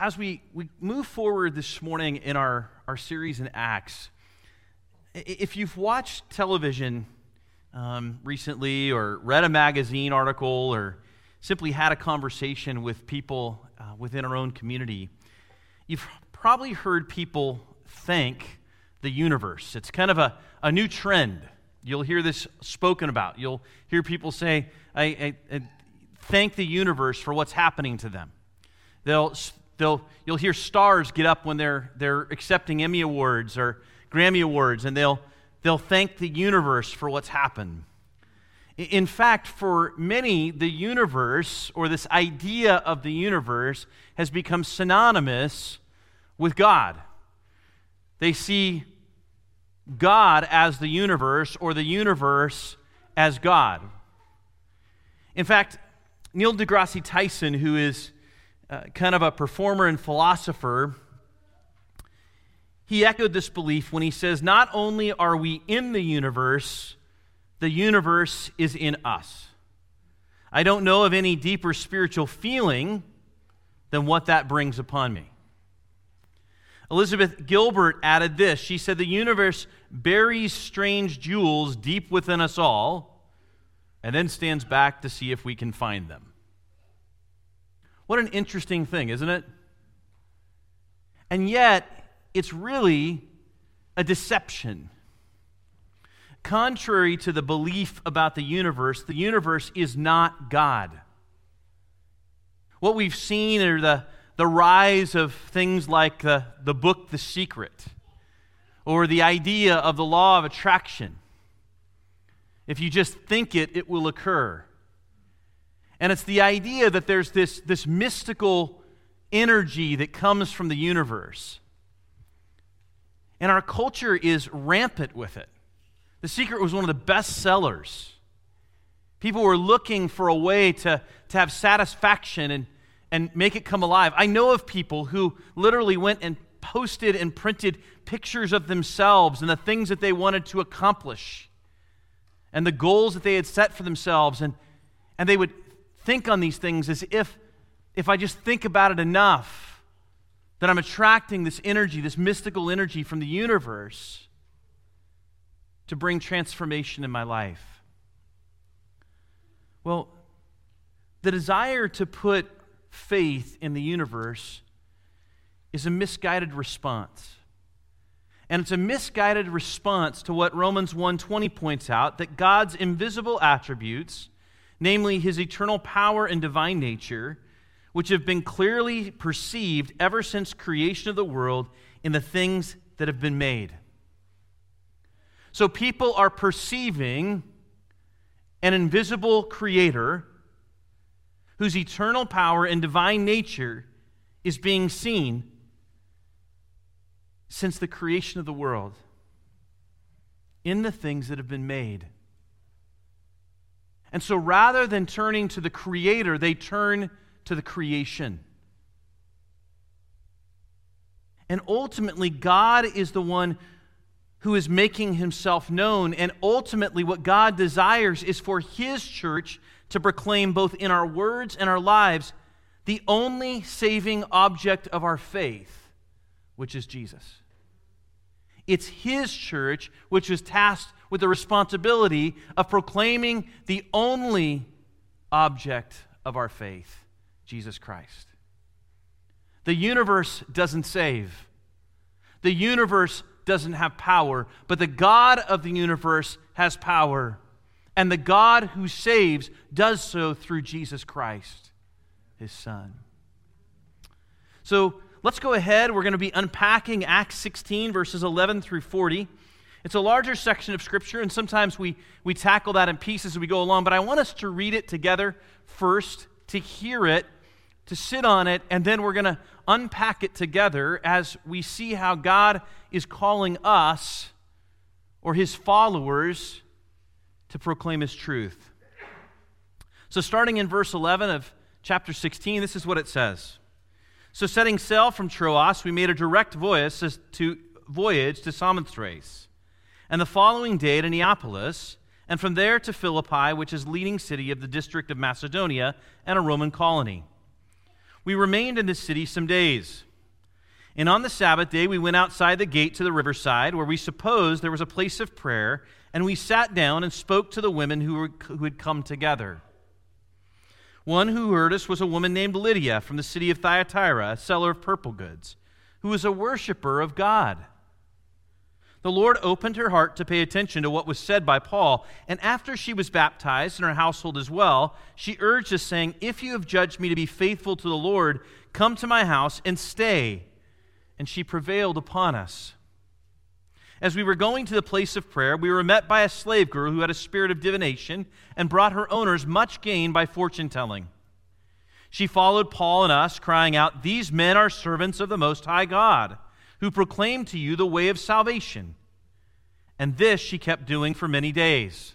as we, we move forward this morning in our, our series in Acts, if you've watched television um, recently or read a magazine article or simply had a conversation with people uh, within our own community, you've probably heard people thank the universe. It's kind of a, a new trend. You'll hear this spoken about. You'll hear people say, I, I, I thank the universe for what's happening to them. They'll, they'll, you'll hear stars get up when they're, they're accepting Emmy Awards or Grammy Awards, and they'll, they'll thank the universe for what's happened. In fact, for many, the universe, or this idea of the universe, has become synonymous with God. They see God as the universe, or the universe as God. In fact, Neil deGrasse Tyson, who is uh, kind of a performer and philosopher, he echoed this belief when he says, Not only are we in the universe, the universe is in us. I don't know of any deeper spiritual feeling than what that brings upon me. Elizabeth Gilbert added this. She said, The universe buries strange jewels deep within us all and then stands back to see if we can find them. What an interesting thing, isn't it? And yet, it's really a deception. Contrary to the belief about the universe, the universe is not God. What we've seen are the, the rise of things like the, the book The Secret or the idea of the law of attraction. If you just think it, it will occur. And it's the idea that there's this, this mystical energy that comes from the universe. And our culture is rampant with it. The Secret was one of the best sellers. People were looking for a way to, to have satisfaction and, and make it come alive. I know of people who literally went and posted and printed pictures of themselves and the things that they wanted to accomplish and the goals that they had set for themselves. And, and they would think on these things as if, if I just think about it enough, that I'm attracting this energy, this mystical energy from the universe to bring transformation in my life. Well, the desire to put faith in the universe is a misguided response. And it's a misguided response to what Romans 1:20 points out that God's invisible attributes, namely his eternal power and divine nature, which have been clearly perceived ever since creation of the world in the things that have been made. So people are perceiving an invisible creator whose eternal power and divine nature is being seen since the creation of the world in the things that have been made. And so rather than turning to the creator, they turn to the creation. And ultimately, God is the one who is making himself known. And ultimately, what God desires is for his church to proclaim, both in our words and our lives, the only saving object of our faith, which is Jesus. It's his church which is tasked with the responsibility of proclaiming the only object of our faith Jesus Christ. The universe doesn't save, the universe doesn't have power, but the God of the universe has power. And the God who saves does so through Jesus Christ, his Son. So let's go ahead. We're going to be unpacking Acts 16, verses 11 through 40. It's a larger section of Scripture, and sometimes we, we tackle that in pieces as we go along, but I want us to read it together first, to hear it, to sit on it, and then we're going to unpack it together as we see how God is calling us or his followers to proclaim his truth. So, starting in verse 11 of chapter 16, this is what it says. So, setting sail from Troas, we made a direct voyage to, voyage to Samothrace, and the following day to Neapolis, and from there to Philippi, which is leading city of the district of Macedonia and a Roman colony. We remained in the city some days. And on the Sabbath day, we went outside the gate to the riverside, where we supposed there was a place of prayer, and we sat down and spoke to the women who, were, who had come together. One who heard us was a woman named Lydia from the city of Thyatira, a seller of purple goods, who was a worshiper of God. The Lord opened her heart to pay attention to what was said by Paul, and after she was baptized and her household as well, she urged us, saying, If you have judged me to be faithful to the Lord, come to my house and stay. And she prevailed upon us. As we were going to the place of prayer, we were met by a slave girl who had a spirit of divination and brought her owners much gain by fortune telling. She followed Paul and us, crying out, These men are servants of the Most High God who proclaimed to you the way of salvation. And this she kept doing for many days.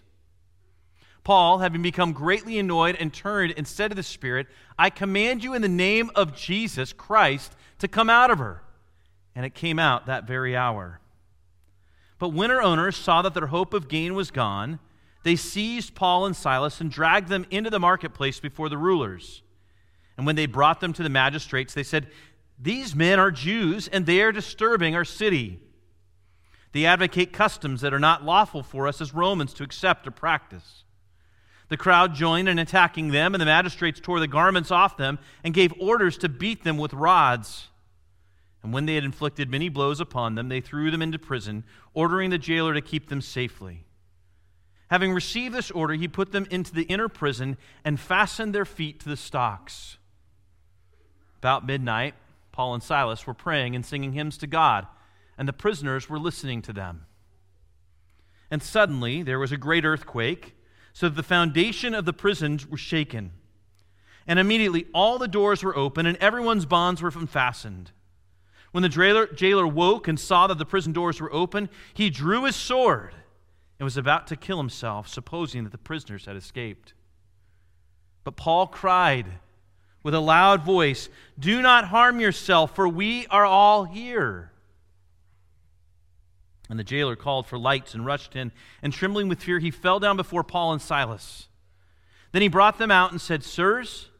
Paul, having become greatly annoyed and turned and said to the Spirit, I command you in the name of Jesus Christ to come out of her. And it came out that very hour. But when her owners saw that their hope of gain was gone, they seized Paul and Silas and dragged them into the marketplace before the rulers. And when they brought them to the magistrates, they said, these men are Jews, and they are disturbing our city. They advocate customs that are not lawful for us as Romans to accept or practice. The crowd joined in attacking them, and the magistrates tore the garments off them and gave orders to beat them with rods. And when they had inflicted many blows upon them, they threw them into prison, ordering the jailer to keep them safely. Having received this order, he put them into the inner prison and fastened their feet to the stocks. About midnight, Paul and Silas were praying and singing hymns to God, and the prisoners were listening to them. And suddenly there was a great earthquake, so that the foundation of the prisons was shaken. And immediately all the doors were open, and everyone's bonds were unfastened. When the jailer, jailer woke and saw that the prison doors were open, he drew his sword and was about to kill himself, supposing that the prisoners had escaped. But Paul cried, with a loud voice, Do not harm yourself, for we are all here. And the jailer called for lights and rushed in, and trembling with fear, he fell down before Paul and Silas. Then he brought them out and said, Sirs,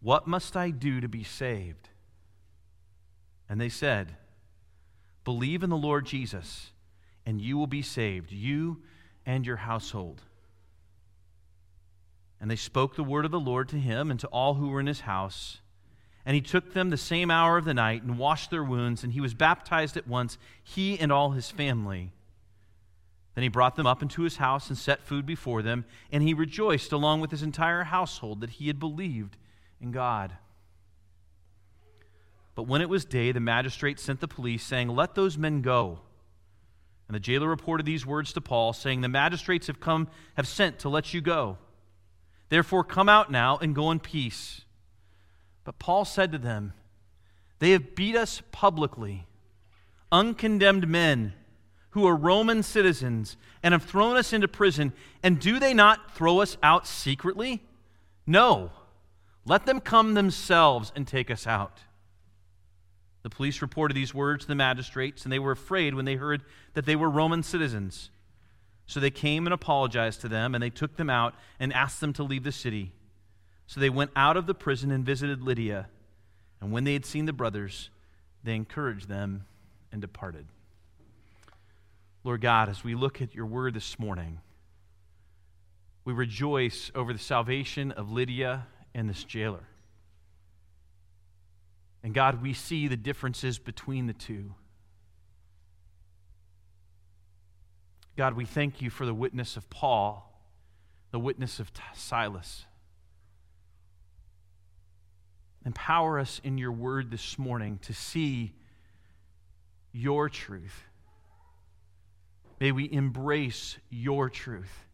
what must I do to be saved? And they said, Believe in the Lord Jesus, and you will be saved, you and your household. And they spoke the word of the Lord to him and to all who were in his house. And he took them the same hour of the night and washed their wounds, and he was baptized at once, he and all his family. Then he brought them up into his house and set food before them, and he rejoiced along with his entire household that he had believed in God. But when it was day, the magistrate sent the police, saying, Let those men go. And the jailer reported these words to Paul, saying, The magistrates have come, have sent to let you go. Therefore, come out now and go in peace. But Paul said to them, They have beat us publicly, uncondemned men who are Roman citizens, and have thrown us into prison. And do they not throw us out secretly? No. Let them come themselves and take us out. The police reported these words to the magistrates, and they were afraid when they heard that they were Roman citizens. So they came and apologized to them, and they took them out and asked them to leave the city. So they went out of the prison and visited Lydia. And when they had seen the brothers, they encouraged them and departed. Lord God, as we look at your word this morning, we rejoice over the salvation of Lydia and this jailer. And God, we see the differences between the two. God, we thank you for the witness of Paul, the witness of Silas. Empower us in your word this morning to see your truth. May we embrace your truth.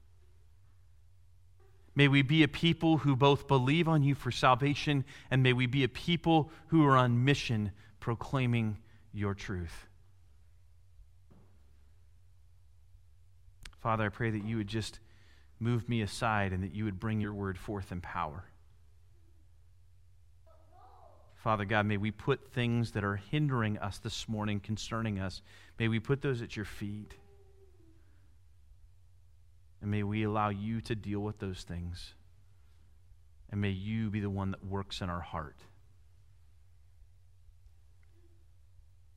May we be a people who both believe on you for salvation, and may we be a people who are on mission proclaiming your truth. Father, I pray that you would just move me aside and that you would bring your word forth in power. Father God, may we put things that are hindering us this morning concerning us, may we put those at your feet. And may we allow you to deal with those things. And may you be the one that works in our heart.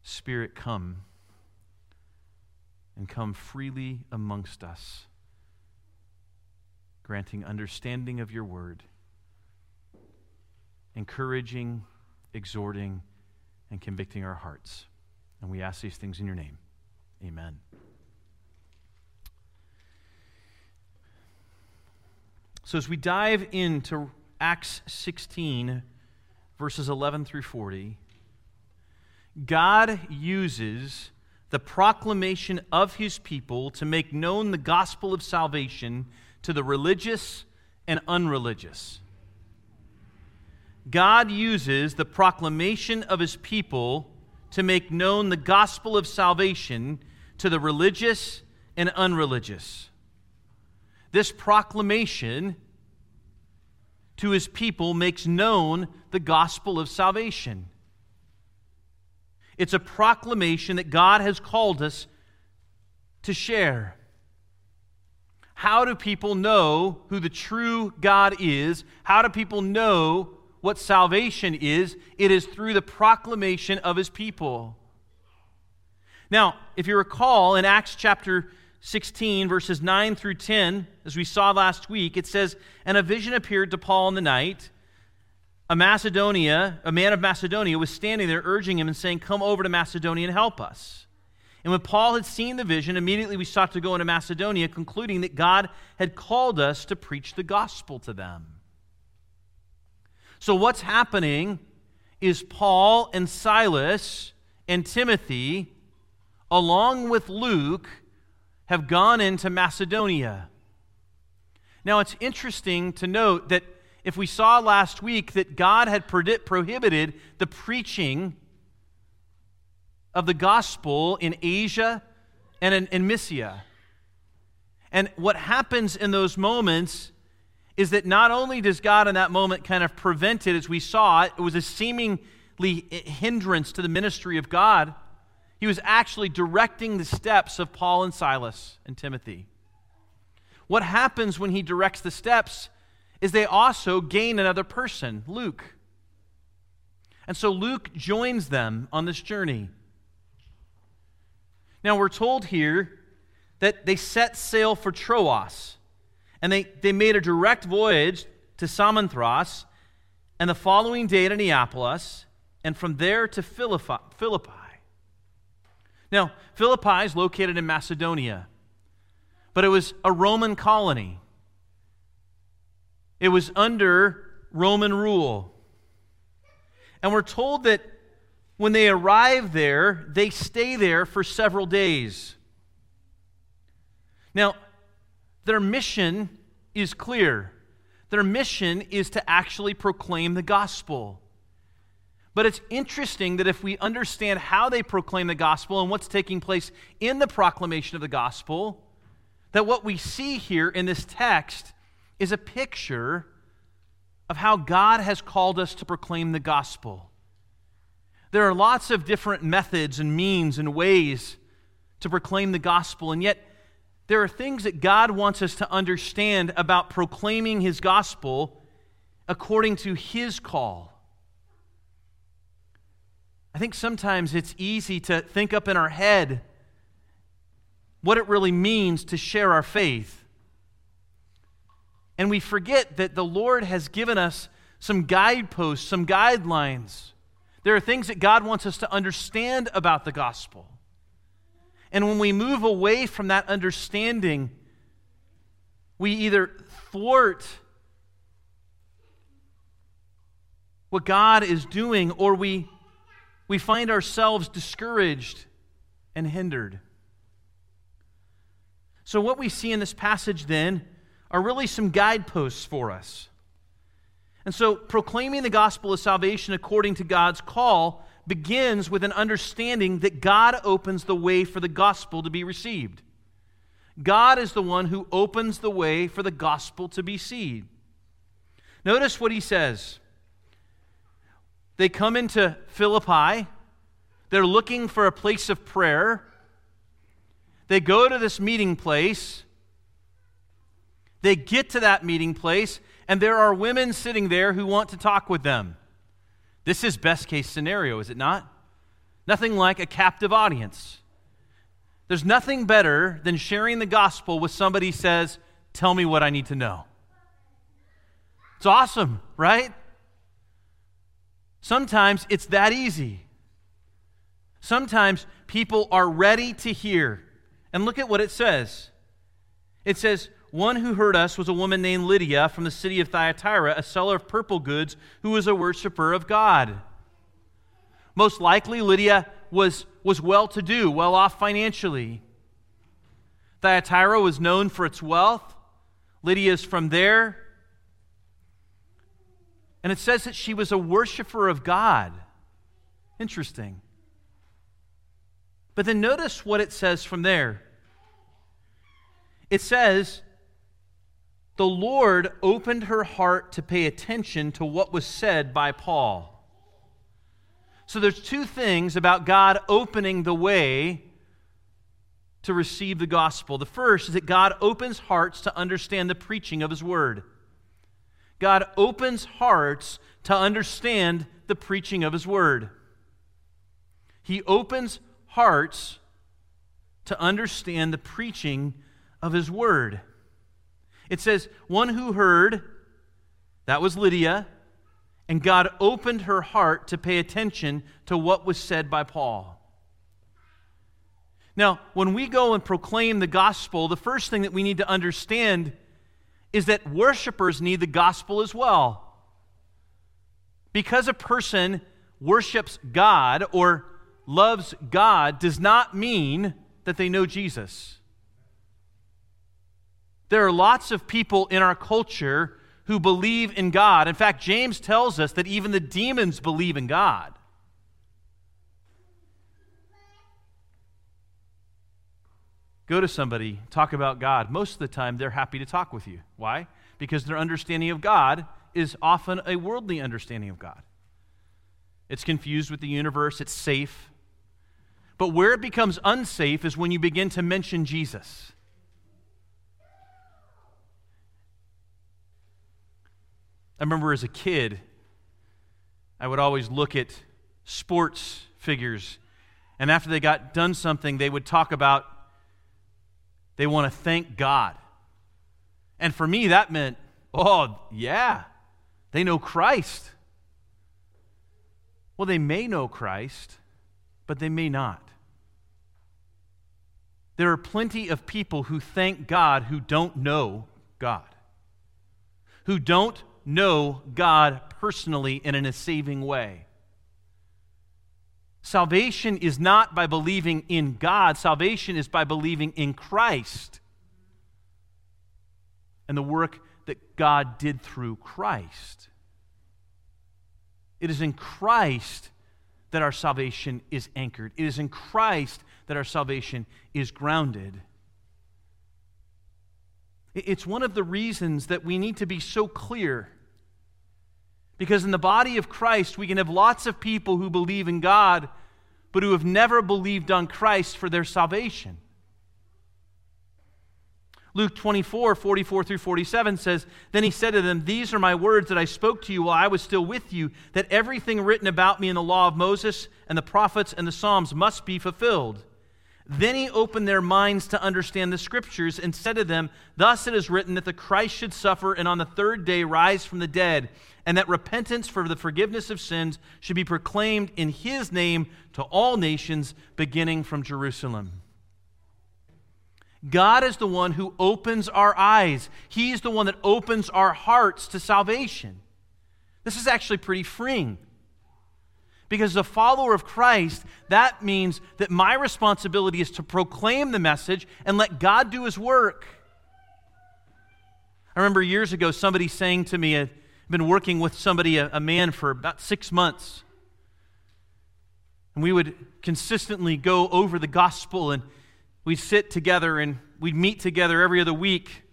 Spirit, come and come freely amongst us, granting understanding of your word, encouraging, exhorting, and convicting our hearts. And we ask these things in your name. Amen. So, as we dive into Acts 16, verses 11 through 40, God uses the proclamation of his people to make known the gospel of salvation to the religious and unreligious. God uses the proclamation of his people to make known the gospel of salvation to the religious and unreligious. This proclamation to his people makes known the gospel of salvation. It's a proclamation that God has called us to share. How do people know who the true God is? How do people know what salvation is? It is through the proclamation of his people. Now, if you recall in Acts chapter 16, verses 9 through 10, as we saw last week, it says, And a vision appeared to Paul in the night a Macedonia, a man of Macedonia was standing there urging him and saying, Come over to Macedonia and help us. And when Paul had seen the vision, immediately we sought to go into Macedonia, concluding that God had called us to preach the gospel to them. So, what's happening is Paul and Silas and Timothy, along with Luke, have gone into Macedonia. Now, it's interesting to note that if we saw last week that God had prohibited the preaching of the gospel in Asia and in, in Mysia. And what happens in those moments is that not only does God in that moment kind of prevent it, as we saw, it was a seemingly hindrance to the ministry of God. He was actually directing the steps of Paul and Silas and Timothy. What happens when he directs the steps is they also gain another person, Luke. And so Luke joins them on this journey. Now we're told here that they set sail for Troas, and they, they made a direct voyage to Samothrace, and the following day to Neapolis, and from there to Philippi. Philippi. Now, Philippi is located in Macedonia, but it was a Roman colony. It was under Roman rule. And we're told that when they arrive there, they stay there for several days. Now, their mission is clear. Their mission is to actually proclaim the gospel. But it's interesting that if we understand how they proclaim the gospel and what's taking place in the proclamation of the gospel, that what we see here in this text is a picture of how God has called us to proclaim the gospel. There are lots of different methods and means and ways to proclaim the gospel, and yet there are things that God wants us to understand about proclaiming his gospel according to his call. I think sometimes it's easy to think up in our head what it really means to share our faith. And we forget that the Lord has given us some guideposts, some guidelines. There are things that God wants us to understand about the gospel. And when we move away from that understanding, we either thwart what God is doing or we, we find ourselves discouraged and hindered. So, what we see in this passage then are really some guideposts for us. And so, proclaiming the gospel of salvation according to God's call begins with an understanding that God opens the way for the gospel to be received. God is the one who opens the way for the gospel to be seen. Notice what he says. They come into Philippi. They're looking for a place of prayer. They go to this meeting place. They get to that meeting place, and there are women sitting there who want to talk with them. This is best case scenario, is it not? nothing like a captive audience. There's nothing better than sharing the gospel with somebody who says, Tell me what I need to know. It's awesome, right? Sometimes it's that easy. Sometimes people are ready to hear. And look at what it says. It says, One who heard us was a woman named Lydia from the city of Thyatira, a seller of purple goods, who was a worshiper of God. Most likely, Lydia was, was well to do, well off financially. Thyatira was known for its wealth. Lydia is from there. And it says that she was a worshiper of God. Interesting. But then notice what it says from there. It says, The Lord opened her heart to pay attention to what was said by Paul. So there's two things about God opening the way to receive the gospel. The first is that God opens hearts to understand the preaching of his word. God opens hearts to understand the preaching of his word. He opens hearts to understand the preaching of his word. It says, one who heard, that was Lydia, and God opened her heart to pay attention to what was said by Paul. Now, when we go and proclaim the gospel, the first thing that we need to understand is that worshipers need the gospel as well. Because a person worships God or loves God does not mean that they know Jesus. There are lots of people in our culture who believe in God. In fact, James tells us that even the demons believe in God. Go to somebody, talk about God. Most of the time, they're happy to talk with you. Why? Because their understanding of God is often a worldly understanding of God. It's confused with the universe, it's safe. But where it becomes unsafe is when you begin to mention Jesus. I remember as a kid, I would always look at sports figures, and after they got done something, they would talk about they want to thank God. And for me, that meant, oh, yeah, they know Christ. Well, they may know Christ, but they may not. There are plenty of people who thank God who don't know God, who don't know God personally and in a saving way. Salvation is not by believing in God, salvation is by believing in Christ and the work that God did through Christ. It is in Christ that our salvation is anchored, it is in Christ that our salvation is grounded. It's one of the reasons that we need to be so clear. Because in the body of Christ, we can have lots of people who believe in God, but who have never believed on Christ for their salvation. Luke 24, 44 through 47 says, Then he said to them, These are my words that I spoke to you while I was still with you, that everything written about me in the law of Moses and the prophets and the Psalms must be fulfilled. Then he opened their minds to understand the scriptures and said to them, Thus it is written that the Christ should suffer and on the third day rise from the dead, and that repentance for the forgiveness of sins should be proclaimed in his name to all nations, beginning from Jerusalem. God is the one who opens our eyes, He's the one that opens our hearts to salvation. This is actually pretty freeing. Because a follower of Christ, that means that my responsibility is to proclaim the message and let God do his work. I remember years ago somebody saying to me, I've been working with somebody, a, a man, for about six months. And we would consistently go over the gospel and we'd sit together and we'd meet together every other week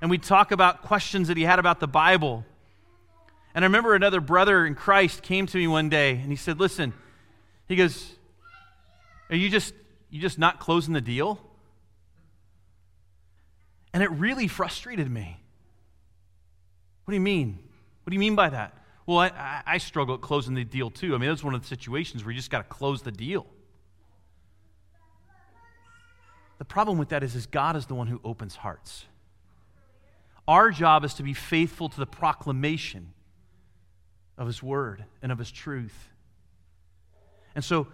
and we'd talk about questions that he had about the Bible. And I remember another brother in Christ came to me one day and he said, Listen, he goes, Are you just you just not closing the deal? And it really frustrated me. What do you mean? What do you mean by that? Well, I, I struggle at closing the deal too. I mean, that's one of the situations where you just got to close the deal. The problem with that is, is God is the one who opens hearts. Our job is to be faithful to the proclamation of His Word and of His truth. And so,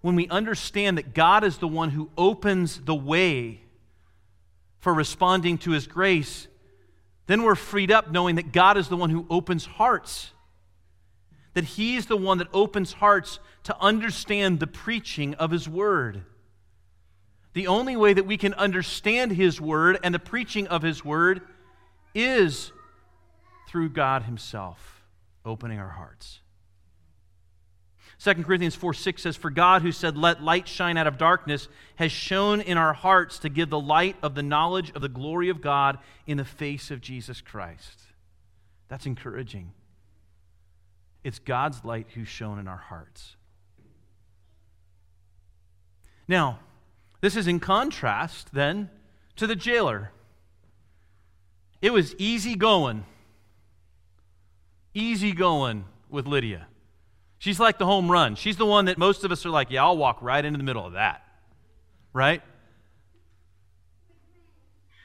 when we understand that God is the one who opens the way for responding to His grace, then we're freed up knowing that God is the one who opens hearts. That He's the one that opens hearts to understand the preaching of His Word. The only way that we can understand His Word and the preaching of His Word is through God Himself opening our hearts. 2 Corinthians 4 6 says, For God, who said, Let light shine out of darkness, has shone in our hearts to give the light of the knowledge of the glory of God in the face of Jesus Christ. That's encouraging. It's God's light who's shone in our hearts. Now, this is in contrast then to the jailer. It was easy going. Easy going with Lydia. She's like the home run. She's the one that most of us are like, yeah, I'll walk right into the middle of that. Right?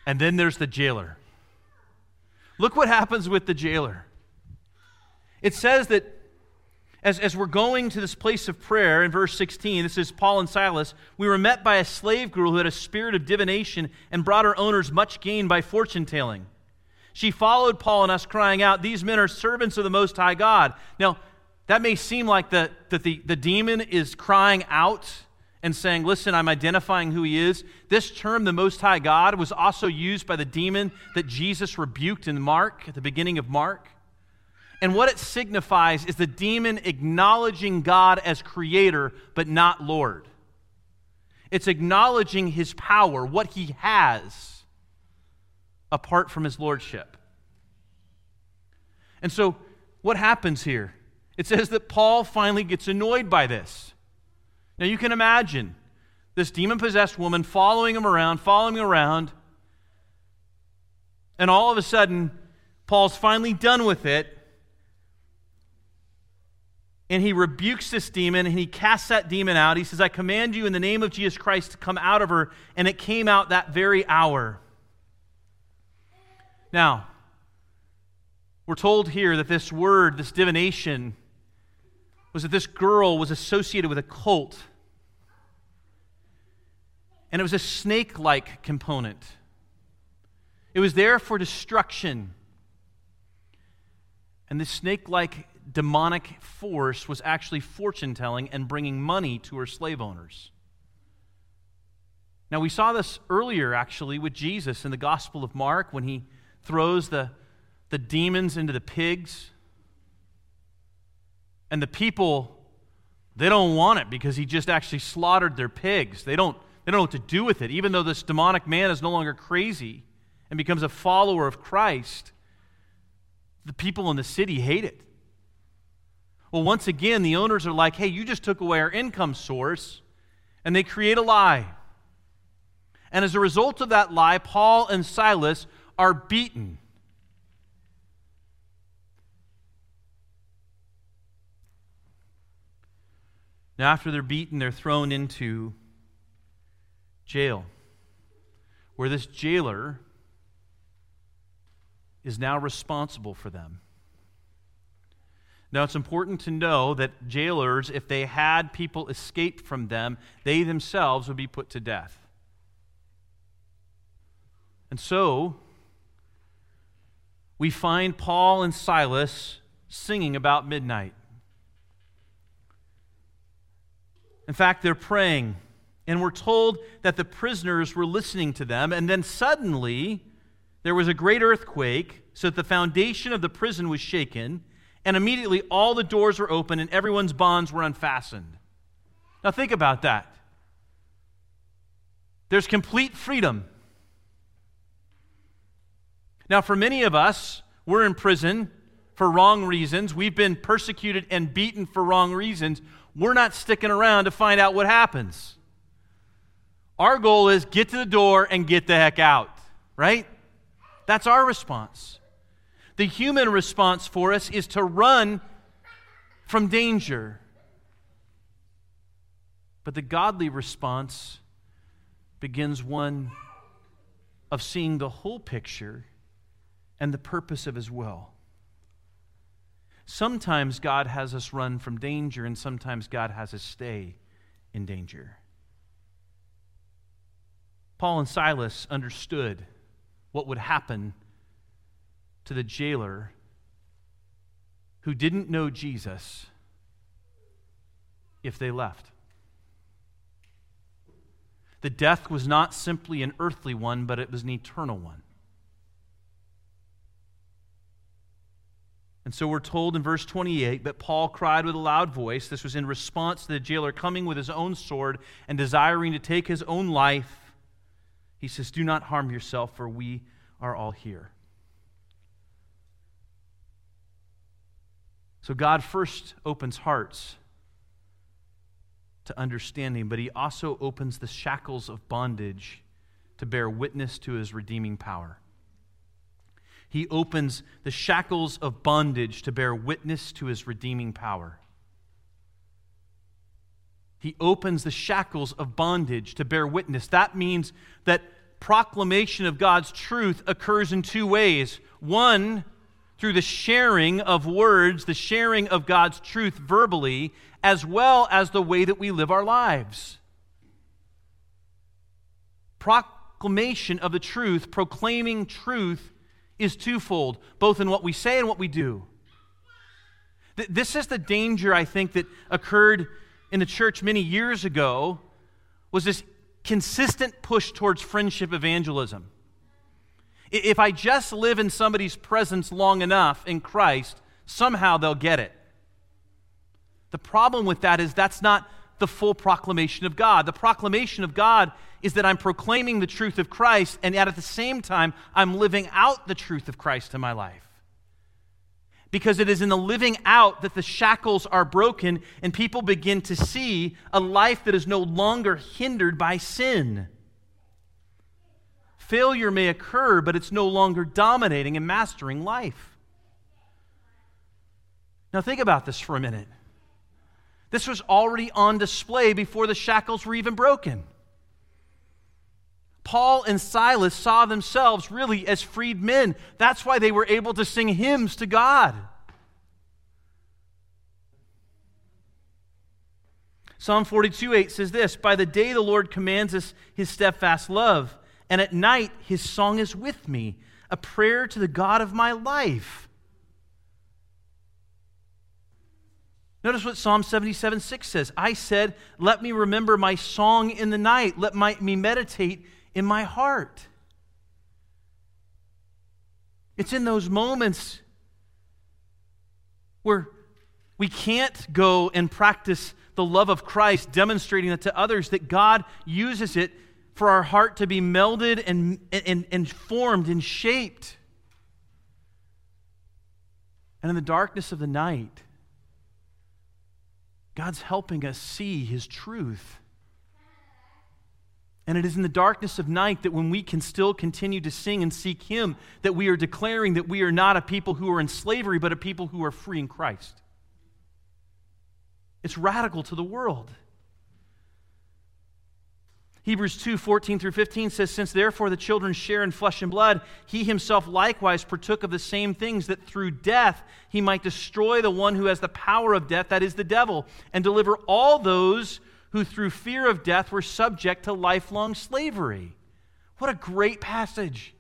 And then there's the jailer. Look what happens with the jailer. It says that as, as we're going to this place of prayer in verse 16, this is Paul and Silas, we were met by a slave girl who had a spirit of divination and brought her owners much gain by fortune telling. She followed Paul and us, crying out, These men are servants of the Most High God. Now, that may seem like the, that the, the demon is crying out and saying, Listen, I'm identifying who he is. This term, the Most High God, was also used by the demon that Jesus rebuked in Mark, at the beginning of Mark. And what it signifies is the demon acknowledging God as creator, but not Lord. It's acknowledging his power, what he has, apart from his lordship. And so, what happens here? It says that Paul finally gets annoyed by this. Now, you can imagine this demon possessed woman following him around, following him around, and all of a sudden, Paul's finally done with it and he rebukes this demon and he casts that demon out. He says, I command you in the name of Jesus Christ to come out of her. And it came out that very hour. Now, we're told here that this word, this divination, was that this girl was associated with a cult. And it was a snake like component, it was there for destruction. And this snake like demonic force was actually fortune telling and bringing money to her slave owners. Now, we saw this earlier actually with Jesus in the Gospel of Mark when he throws the, the demons into the pigs. And the people, they don't want it because he just actually slaughtered their pigs. They don't, they don't know what to do with it. Even though this demonic man is no longer crazy and becomes a follower of Christ, the people in the city hate it. Well, once again, the owners are like, hey, you just took away our income source, and they create a lie. And as a result of that lie, Paul and Silas are beaten. Now, after they're beaten, they're thrown into jail, where this jailer is now responsible for them. Now, it's important to know that jailers, if they had people escape from them, they themselves would be put to death. And so, we find Paul and Silas singing about midnight. In fact, they're praying, and we're told that the prisoners were listening to them, and then suddenly there was a great earthquake, so that the foundation of the prison was shaken and immediately all the doors were open and everyone's bonds were unfastened. Now, think about that. There's complete freedom. Now, for many of us, we're in prison for wrong reasons. We've been persecuted and beaten for wrong reasons. We're not sticking around to find out what happens. Our goal is get to the door and get the heck out, right? That's our response. The human response for us is to run from danger. But the godly response begins one of seeing the whole picture and the purpose of His will. Sometimes God has us run from danger, and sometimes God has us stay in danger. Paul and Silas understood what would happen to the jailer who didn't know Jesus if they left. The death was not simply an earthly one, but it was an eternal one. And so we're told in verse 28 that Paul cried with a loud voice. This was in response to the jailer coming with his own sword and desiring to take his own life. He says, Do not harm yourself, for we are all here. So God first opens hearts to understanding, but he also opens the shackles of bondage to bear witness to his redeeming power. He opens the shackles of bondage to bear witness to his redeeming power. He opens the shackles of bondage to bear witness. That means that proclamation of God's truth occurs in two ways. One, through the sharing of words, the sharing of God's truth verbally, as well as the way that we live our lives. Proclamation of the truth, proclaiming truth, is twofold, both in what we say and what we do. This is the danger, I think, that occurred in the church many years ago, was this consistent push towards friendship evangelism. If I just live in somebody's presence long enough in Christ, somehow they'll get it. The problem with that is that's not the full proclamation of God. The proclamation of God is that I'm proclaiming the truth of Christ, and yet at the same time, I'm living out the truth of Christ in my life. Because it is in the living out that the shackles are broken and people begin to see a life that is no longer hindered by sin. Failure may occur, but it's no longer dominating and mastering life. Now, think about this for a minute. This was already on display before the shackles were even broken. Paul and Silas saw themselves really as freed men. That's why they were able to sing hymns to God. Psalm 42 8 says this By the day the Lord commands us his steadfast love and at night his song is with me, a prayer to the God of my life. Notice what Psalm 77 6 says. I said, Let me remember my song in the night, let my, me meditate in my heart. It's in those moments where we can't go and practice the love of Christ, demonstrating it to others, that God uses it for our heart to be melded and, and, and formed and shaped. And in the darkness of the night, God's helping us see His truth. And it is in the darkness of night that when we can still continue to sing and seek Him, that we are declaring that we are not a people who are in slavery, but a people who are free in Christ. It's radical to the world. Hebrews 2 14 through 15 says, Since therefore the children share in flesh and blood, he himself likewise partook of the same things, that through death he might destroy the one who has the power of death, that is the devil, and deliver all those who through fear of death were subject to lifelong slavery. What a great passage.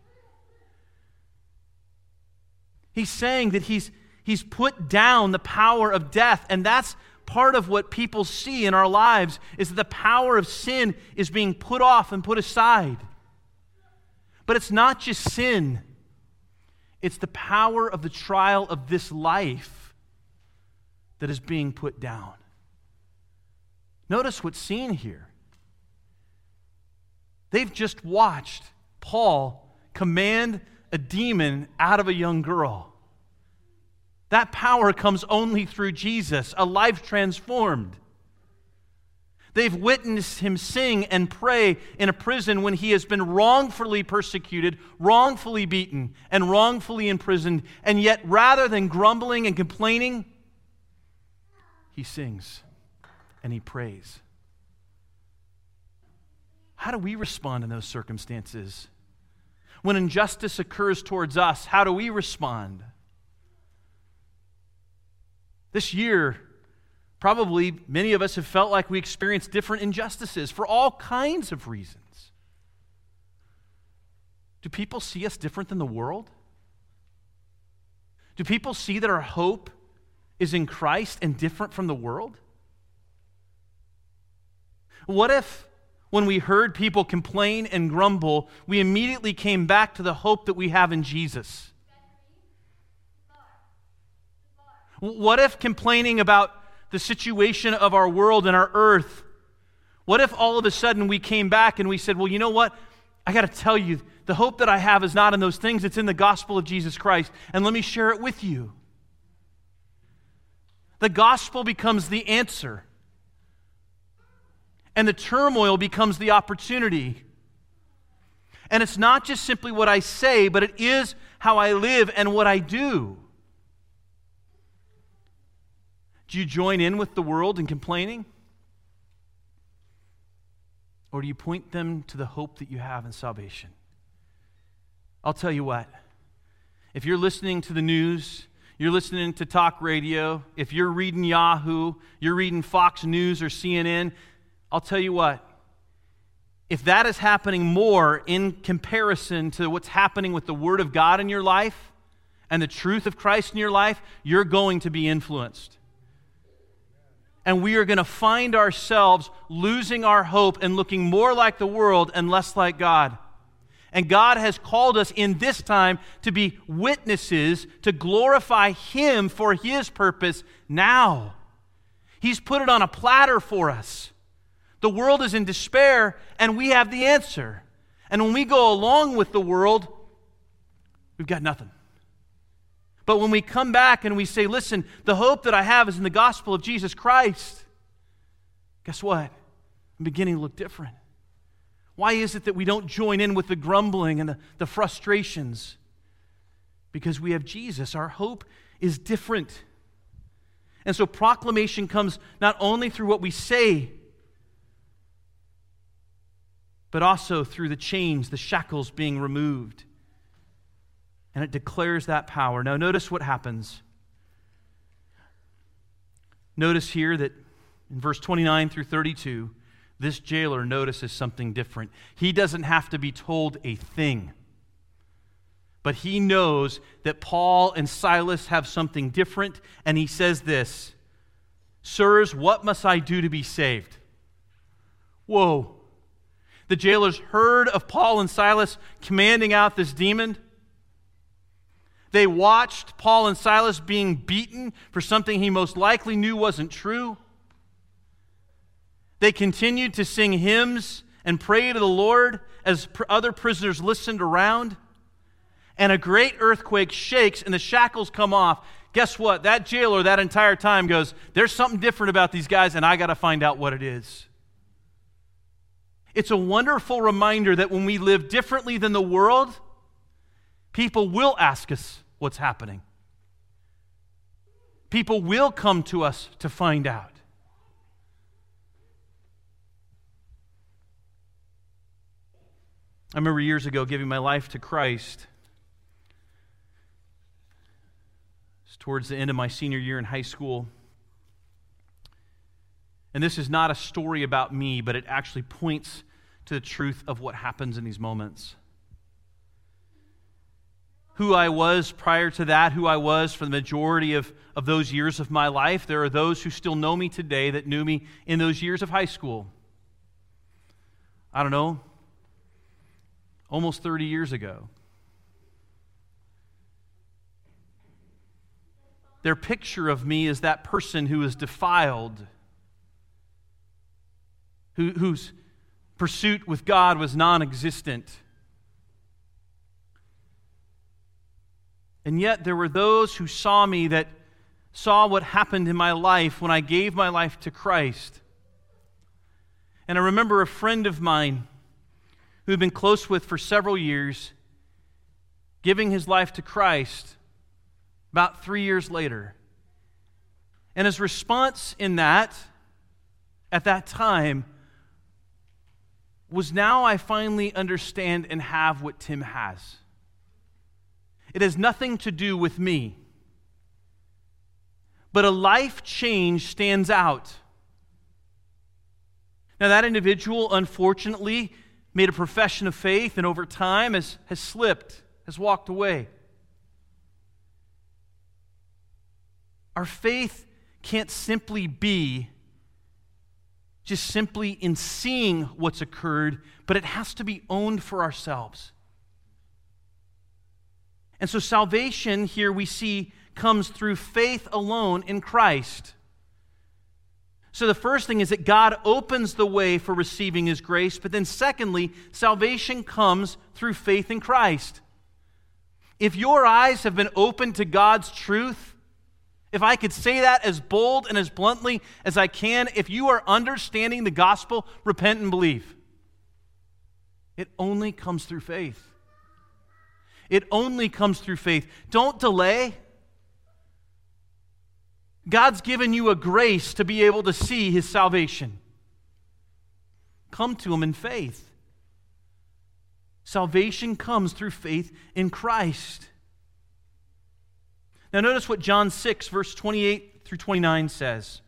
He's saying that he's, he's put down the power of death, and that's part of what people see in our lives is that the power of sin is being put off and put aside. But it's not just sin, it's the power of the trial of this life that is being put down. Notice what's seen here. They've just watched Paul command a demon out of a young girl. That power comes only through Jesus, a life transformed. They've witnessed him sing and pray in a prison when he has been wrongfully persecuted, wrongfully beaten, and wrongfully imprisoned. And yet, rather than grumbling and complaining, he sings and he prays. How do we respond in those circumstances? When injustice occurs towards us, how do we respond? This year, probably many of us have felt like we experienced different injustices for all kinds of reasons. Do people see us different than the world? Do people see that our hope is in Christ and different from the world? What if, when we heard people complain and grumble, we immediately came back to the hope that we have in Jesus? What if complaining about the situation of our world and our earth, what if all of a sudden we came back and we said, well, you know what? I got to tell you, the hope that I have is not in those things, it's in the gospel of Jesus Christ. And let me share it with you. The gospel becomes the answer, and the turmoil becomes the opportunity. And it's not just simply what I say, but it is how I live and what I do. Do you join in with the world in complaining? Or do you point them to the hope that you have in salvation? I'll tell you what. If you're listening to the news, you're listening to talk radio, if you're reading Yahoo, you're reading Fox News or CNN, I'll tell you what. If that is happening more in comparison to what's happening with the Word of God in your life and the truth of Christ in your life, you're going to be influenced and we are going to find ourselves losing our hope and looking more like the world and less like God. And God has called us in this time to be witnesses to glorify Him for His purpose now. He's put it on a platter for us. The world is in despair, and we have the answer. And when we go along with the world, we've got nothing. But when we come back and we say, listen, the hope that I have is in the gospel of Jesus Christ, guess what? I'm beginning to look different. Why is it that we don't join in with the grumbling and the, the frustrations? Because we have Jesus. Our hope is different. And so proclamation comes not only through what we say, but also through the chains, the shackles being removed and it declares that power. Now, notice what happens. Notice here that in verse 29 through 32, this jailer notices something different. He doesn't have to be told a thing, but he knows that Paul and Silas have something different, and he says this Sirs, what must I do to be saved? Whoa. The jailers heard of Paul and Silas commanding out this demon. They watched Paul and Silas being beaten for something he most likely knew wasn't true. They continued to sing hymns and pray to the Lord as other prisoners listened around. And a great earthquake shakes and the shackles come off. Guess what? That jailer that entire time goes, There's something different about these guys, and I got to find out what it is. It's a wonderful reminder that when we live differently than the world, people will ask us, what's happening. People will come to us to find out. I remember years ago giving my life to Christ. It's towards the end of my senior year in high school. And this is not a story about me, but it actually points to the truth of what happens in these moments who I was prior to that, who I was for the majority of, of those years of my life. There are those who still know me today that knew me in those years of high school. I don't know, almost 30 years ago. Their picture of me is that person who is defiled, who, whose pursuit with God was non existent And yet there were those who saw me that saw what happened in my life when I gave my life to Christ. And I remember a friend of mine who had been close with for several years giving his life to Christ about three years later. And his response in that, at that time, was now I finally understand and have what Tim has. It has nothing to do with me. But a life change stands out. Now, that individual, unfortunately, made a profession of faith and over time has, has slipped, has walked away. Our faith can't simply be just simply in seeing what's occurred, but it has to be owned for ourselves. And so salvation here we see comes through faith alone in Christ. So the first thing is that God opens the way for receiving his grace, but then secondly, salvation comes through faith in Christ. If your eyes have been opened to God's truth, if I could say that as bold and as bluntly as I can, if you are understanding the gospel, repent and believe. It only comes through faith. It only comes through faith. Don't delay. God's given you a grace to be able to see his salvation. Come to him in faith. Salvation comes through faith in Christ. Now, notice what John 6, verse 28 through 29 says.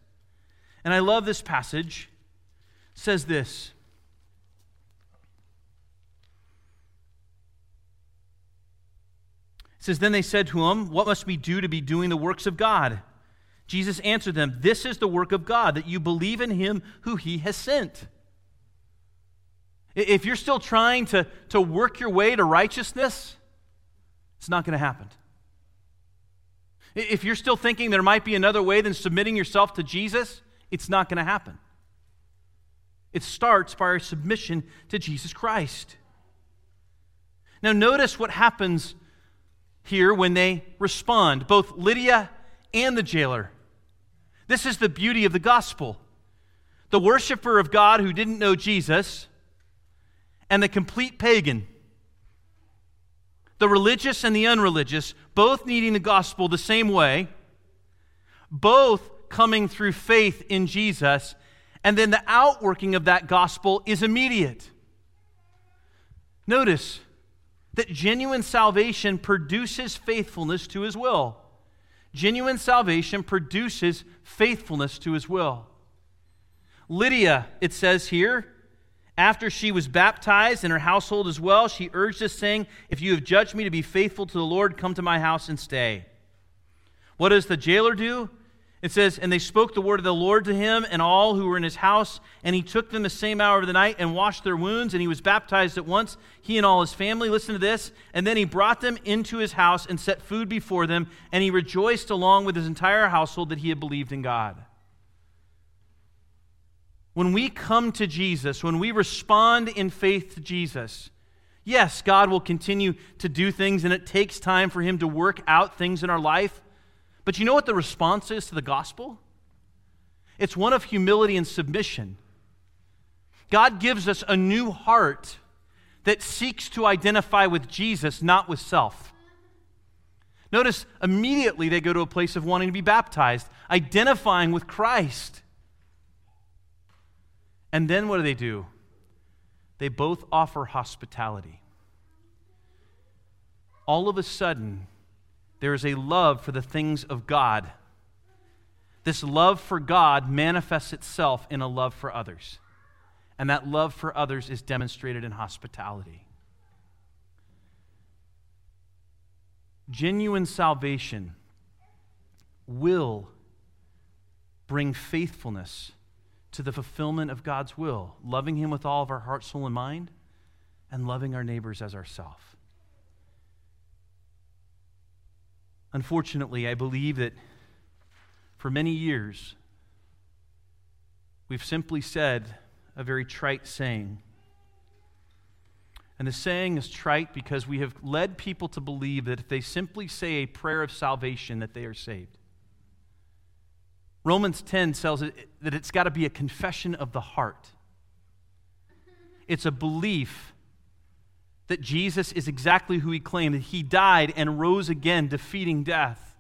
And I love this passage. It says this. Says, Then they said to him, What must we do to be doing the works of God? Jesus answered them, This is the work of God, that you believe in him who he has sent. If you're still trying to, to work your way to righteousness, it's not going to happen. If you're still thinking there might be another way than submitting yourself to Jesus, it's not going to happen. It starts by our submission to Jesus Christ. Now, notice what happens here when they respond, both Lydia and the jailer. This is the beauty of the gospel. The worshiper of God who didn't know Jesus and the complete pagan the religious and the unreligious, both needing the gospel the same way, both coming through faith in Jesus, and then the outworking of that gospel is immediate. Notice that genuine salvation produces faithfulness to his will. Genuine salvation produces faithfulness to his will. Lydia, it says here, after she was baptized and her household as well, she urged us, saying, If you have judged me to be faithful to the Lord, come to my house and stay. What does the jailer do? It says, And they spoke the word of the Lord to him and all who were in his house, and he took them the same hour of the night and washed their wounds, and he was baptized at once, he and all his family. Listen to this. And then he brought them into his house and set food before them, and he rejoiced along with his entire household that he had believed in God. When we come to Jesus, when we respond in faith to Jesus, yes, God will continue to do things and it takes time for Him to work out things in our life. But you know what the response is to the gospel? It's one of humility and submission. God gives us a new heart that seeks to identify with Jesus, not with self. Notice immediately they go to a place of wanting to be baptized, identifying with Christ. And then what do they do? They both offer hospitality. All of a sudden, there is a love for the things of God. This love for God manifests itself in a love for others. And that love for others is demonstrated in hospitality. Genuine salvation will bring faithfulness to the fulfillment of God's will, loving Him with all of our heart, soul, and mind, and loving our neighbors as ourselves. Unfortunately, I believe that for many years, we've simply said a very trite saying. And the saying is trite because we have led people to believe that if they simply say a prayer of salvation, that they are saved. Romans 10 tells it that it's got to be a confession of the heart. It's a belief that Jesus is exactly who he claimed, that he died and rose again, defeating death.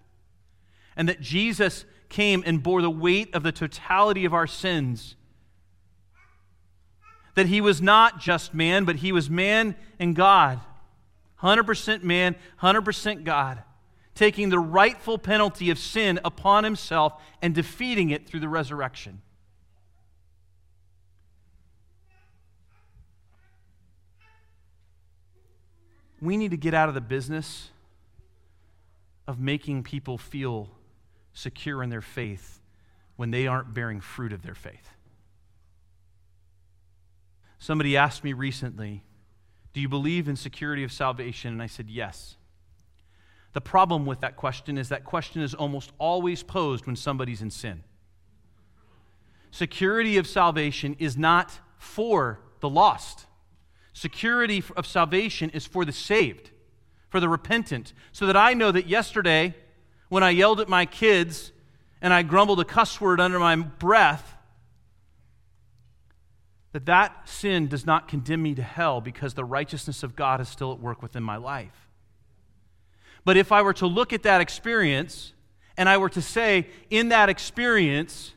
and that Jesus came and bore the weight of the totality of our sins. That he was not just man, but he was man and God. 100% man, 100% God, taking the rightful penalty of sin upon himself and defeating it through the resurrection. We need to get out of the business of making people feel secure in their faith when they aren't bearing fruit of their faith. Somebody asked me recently, Do you believe in security of salvation? And I said, Yes. The problem with that question is that question is almost always posed when somebody's in sin. Security of salvation is not for the lost. Security of salvation is for the saved, for the repentant, so that I know that yesterday, when I yelled at my kids and I grumbled a cuss word under my breath, that that sin does not condemn me to hell because the righteousness of God is still at work within my life. But if I were to look at that experience and I were to say, in that experience,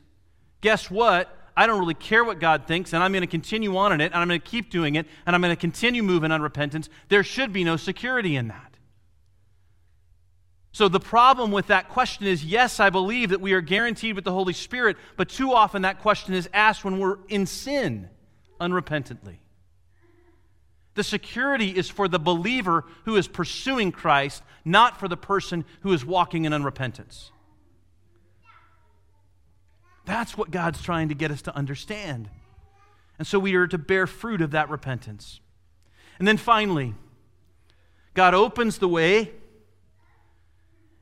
guess what? I don't really care what God thinks, and I'm going to continue on in it, and I'm going to keep doing it, and I'm going to continue moving on repentance. There should be no security in that. So, the problem with that question is yes, I believe that we are guaranteed with the Holy Spirit, but too often that question is asked when we're in sin unrepentantly. The security is for the believer who is pursuing Christ, not for the person who is walking in unrepentance. That's what God's trying to get us to understand. And so we are to bear fruit of that repentance. And then finally, God opens the way.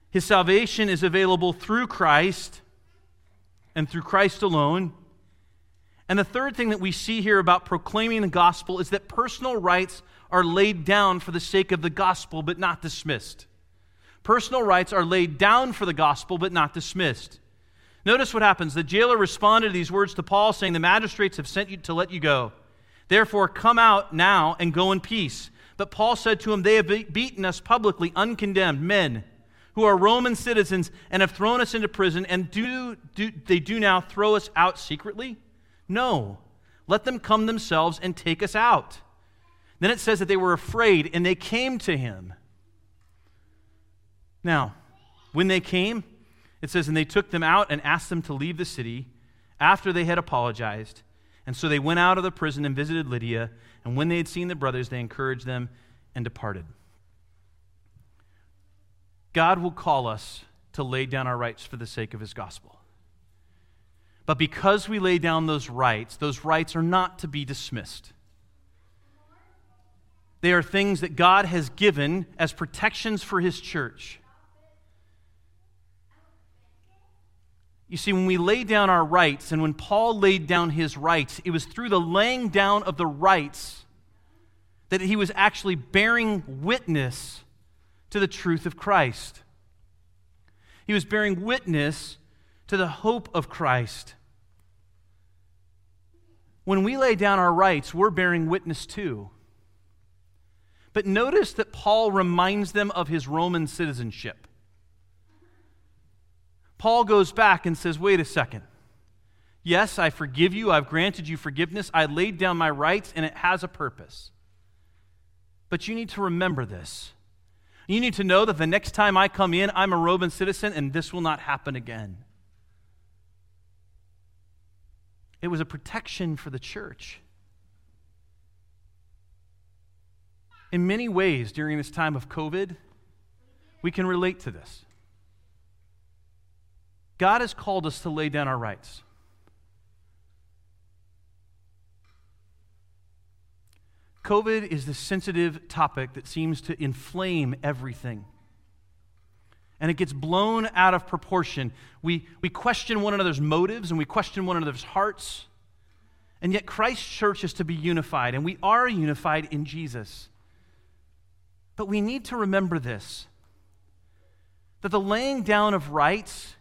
His salvation is available through Christ and through Christ alone. And the third thing that we see here about proclaiming the gospel is that personal rights are laid down for the sake of the gospel, but not dismissed. Personal rights are laid down for the gospel, but not dismissed. Notice what happens. The jailer responded to these words to Paul, saying, The magistrates have sent you to let you go. Therefore, come out now and go in peace. But Paul said to him, They have beaten us publicly, uncondemned men who are Roman citizens and have thrown us into prison, and do, do they do now throw us out secretly? No. Let them come themselves and take us out. Then it says that they were afraid and they came to him. Now, when they came, it says, And they took them out and asked them to leave the city after they had apologized. And so they went out of the prison and visited Lydia. And when they had seen the brothers, they encouraged them and departed. God will call us to lay down our rights for the sake of his gospel. But because we lay down those rights, those rights are not to be dismissed. They are things that God has given as protections for his church. You see, when we lay down our rights, and when Paul laid down his rights, it was through the laying down of the rights that he was actually bearing witness to the truth of Christ. He was bearing witness to the hope of Christ. When we lay down our rights, we're bearing witness too. But notice that Paul reminds them of his Roman citizenship. Paul goes back and says, wait a second. Yes, I forgive you. I've granted you forgiveness. I laid down my rights, and it has a purpose. But you need to remember this. You need to know that the next time I come in, I'm a Roman citizen, and this will not happen again. It was a protection for the church. In many ways, during this time of COVID, we can relate to this. God has called us to lay down our rights. COVID is the sensitive topic that seems to inflame everything. And it gets blown out of proportion. We, we question one another's motives and we question one another's hearts. And yet, Christ's church is to be unified, and we are unified in Jesus. But we need to remember this that the laying down of rights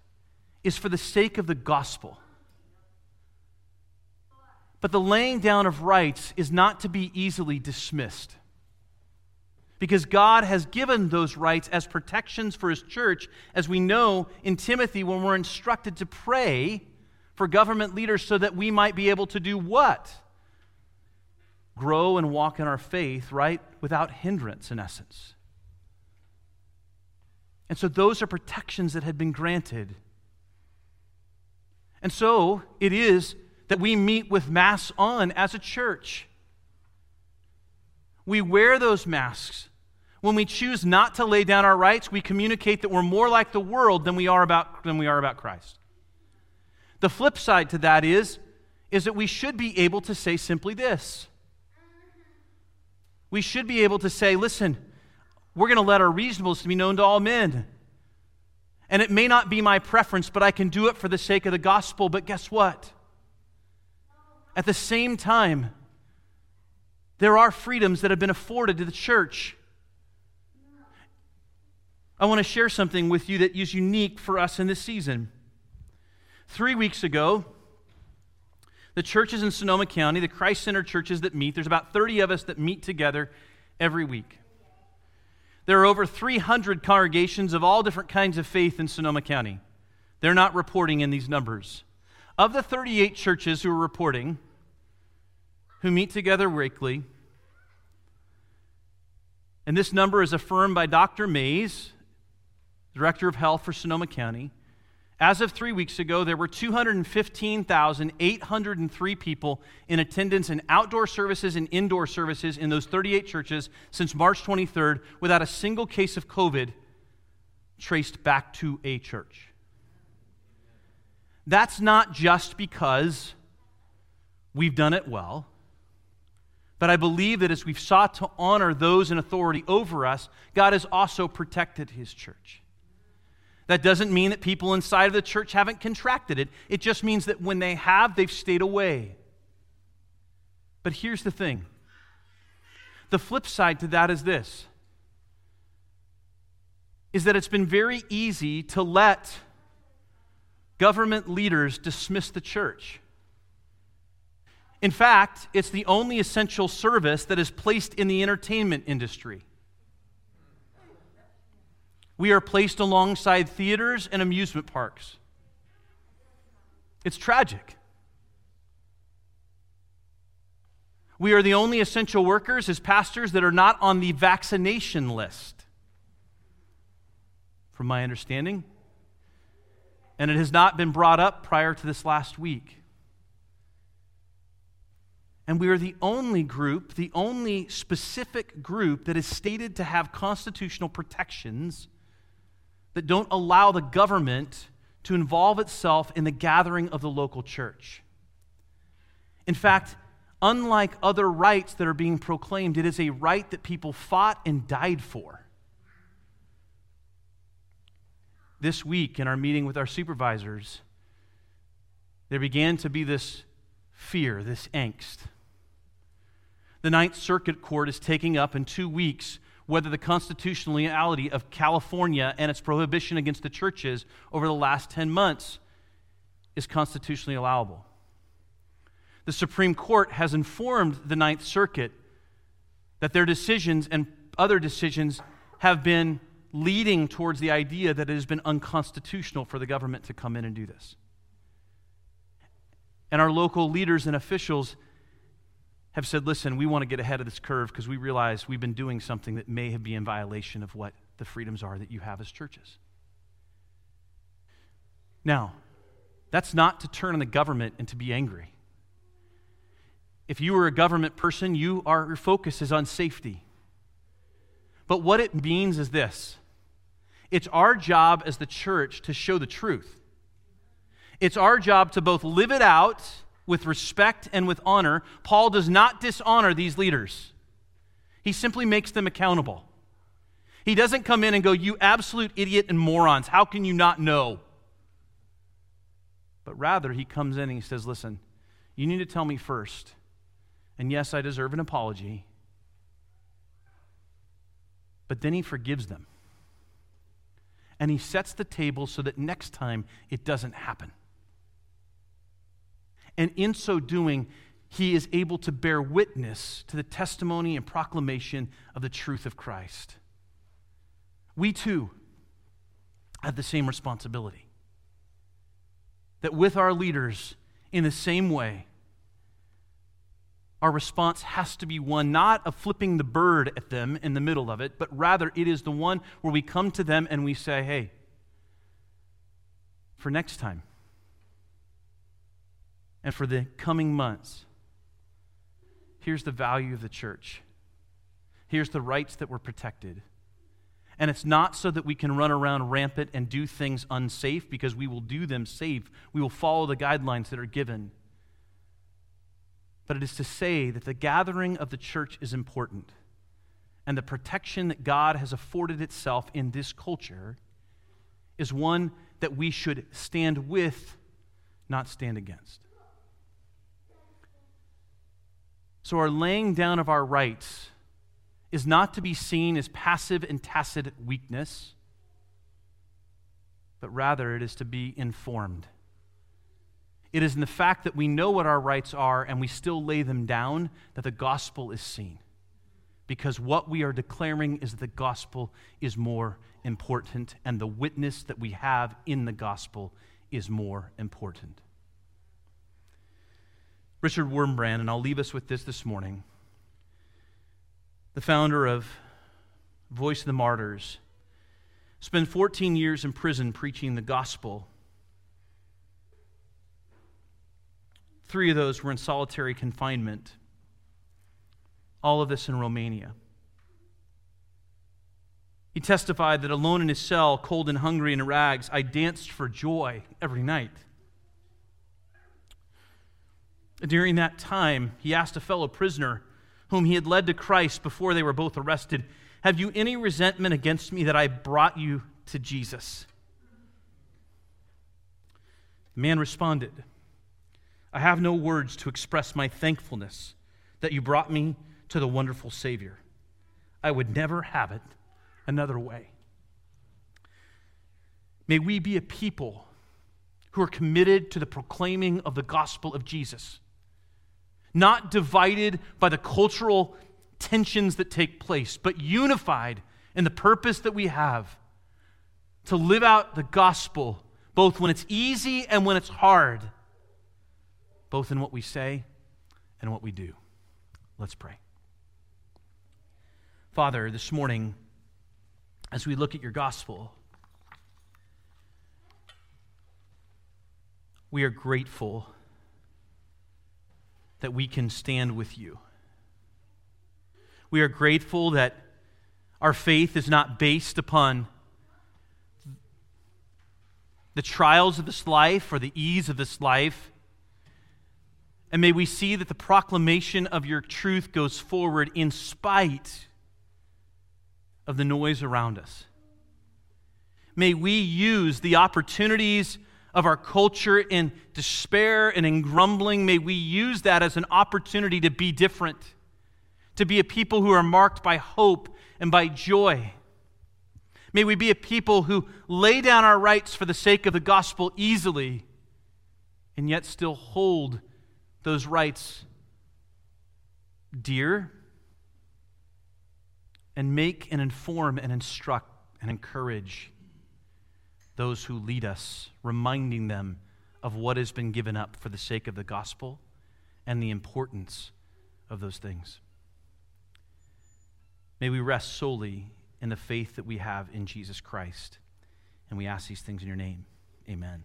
is for the sake of the gospel. But the laying down of rights is not to be easily dismissed. Because God has given those rights as protections for His church, as we know in Timothy when we're instructed to pray for government leaders so that we might be able to do what? Grow and walk in our faith, right? Without hindrance, in essence. And so those are protections that had been granted. And so it is that we meet with masks on as a church. We wear those masks. When we choose not to lay down our rights, we communicate that we're more like the world than we are about, than we are about Christ. The flip side to that is, is that we should be able to say simply this. We should be able to say, listen, we're going to let our reasonableness be known to all men. And it may not be my preference, but I can do it for the sake of the gospel. But guess what? At the same time, there are freedoms that have been afforded to the church. I want to share something with you that is unique for us in this season. Three weeks ago, the churches in Sonoma County, the Christ Center churches that meet, there's about 30 of us that meet together every week. There are over 300 congregations of all different kinds of faith in Sonoma County. They're not reporting in these numbers. Of the 38 churches who are reporting, who meet together weekly, and this number is affirmed by Dr. Mase, Director of Health for Sonoma County. As of three weeks ago, there were 215,803 people in attendance in outdoor services and indoor services in those 38 churches since March 23rd without a single case of COVID traced back to a church. That's not just because we've done it well, but I believe that as we've sought to honor those in authority over us, God has also protected his church. That doesn't mean that people inside of the church haven't contracted it. It just means that when they have, they've stayed away. But here's the thing the flip side to that is this is that it's been very easy to let government leaders dismiss the church. In fact, it's the only essential service that is placed in the entertainment industry. We are placed alongside theaters and amusement parks. It's tragic. We are the only essential workers as pastors that are not on the vaccination list, from my understanding. And it has not been brought up prior to this last week. And we are the only group, the only specific group that is stated to have constitutional protections that don't allow the government to involve itself in the gathering of the local church. In fact, unlike other rights that are being proclaimed, it is a right that people fought and died for. This week, in our meeting with our supervisors, there began to be this fear, this angst. The Ninth Circuit Court is taking up in two weeks whether the constitutionality of California and its prohibition against the churches over the last 10 months is constitutionally allowable. The Supreme Court has informed the Ninth Circuit that their decisions and other decisions have been leading towards the idea that it has been unconstitutional for the government to come in and do this. And our local leaders and officials have said, listen, we want to get ahead of this curve because we realize we've been doing something that may be in violation of what the freedoms are that you have as churches. Now, that's not to turn on the government and to be angry. If you are a government person, you are, your focus is on safety. But what it means is this it's our job as the church to show the truth. It's our job to both live it out with respect and with honor, Paul does not dishonor these leaders. He simply makes them accountable. He doesn't come in and go, You absolute idiot and morons, how can you not know? But rather, he comes in and he says, Listen, you need to tell me first. And yes, I deserve an apology. But then he forgives them. And he sets the table so that next time it doesn't happen. And in so doing, he is able to bear witness to the testimony and proclamation of the truth of Christ. We too have the same responsibility. That with our leaders, in the same way, our response has to be one not of flipping the bird at them in the middle of it, but rather it is the one where we come to them and we say, hey, for next time and for the coming months, here's the value of the church. Here's the rights that were protected. And it's not so that we can run around rampant and do things unsafe because we will do them safe. We will follow the guidelines that are given but it is to say that the gathering of the church is important. And the protection that God has afforded itself in this culture is one that we should stand with, not stand against. So, our laying down of our rights is not to be seen as passive and tacit weakness, but rather it is to be informed it is in the fact that we know what our rights are and we still lay them down that the gospel is seen. Because what we are declaring is that the gospel is more important and the witness that we have in the gospel is more important. Richard Wurmbrand, and I'll leave us with this this morning, the founder of Voice of the Martyrs, spent 14 years in prison preaching the gospel Three of those were in solitary confinement. All of this in Romania. He testified that alone in his cell, cold and hungry and in rags, I danced for joy every night. During that time, he asked a fellow prisoner whom he had led to Christ before they were both arrested, Have you any resentment against me that I brought you to Jesus? The man responded, I have no words to express my thankfulness that you brought me to the wonderful Savior. I would never have it another way. May we be a people who are committed to the proclaiming of the gospel of Jesus, not divided by the cultural tensions that take place, but unified in the purpose that we have to live out the gospel both when it's easy and when it's hard both in what we say and what we do. Let's pray. Father, this morning, as we look at your gospel, we are grateful that we can stand with you. We are grateful that our faith is not based upon the trials of this life or the ease of this life and may we see that the proclamation of your truth goes forward in spite of the noise around us. May we use the opportunities of our culture in despair and in grumbling. May we use that as an opportunity to be different, to be a people who are marked by hope and by joy. May we be a people who lay down our rights for the sake of the gospel easily and yet still hold those rights dear and make and inform and instruct and encourage those who lead us, reminding them of what has been given up for the sake of the gospel and the importance of those things. May we rest solely in the faith that we have in Jesus Christ. And we ask these things in your name. Amen.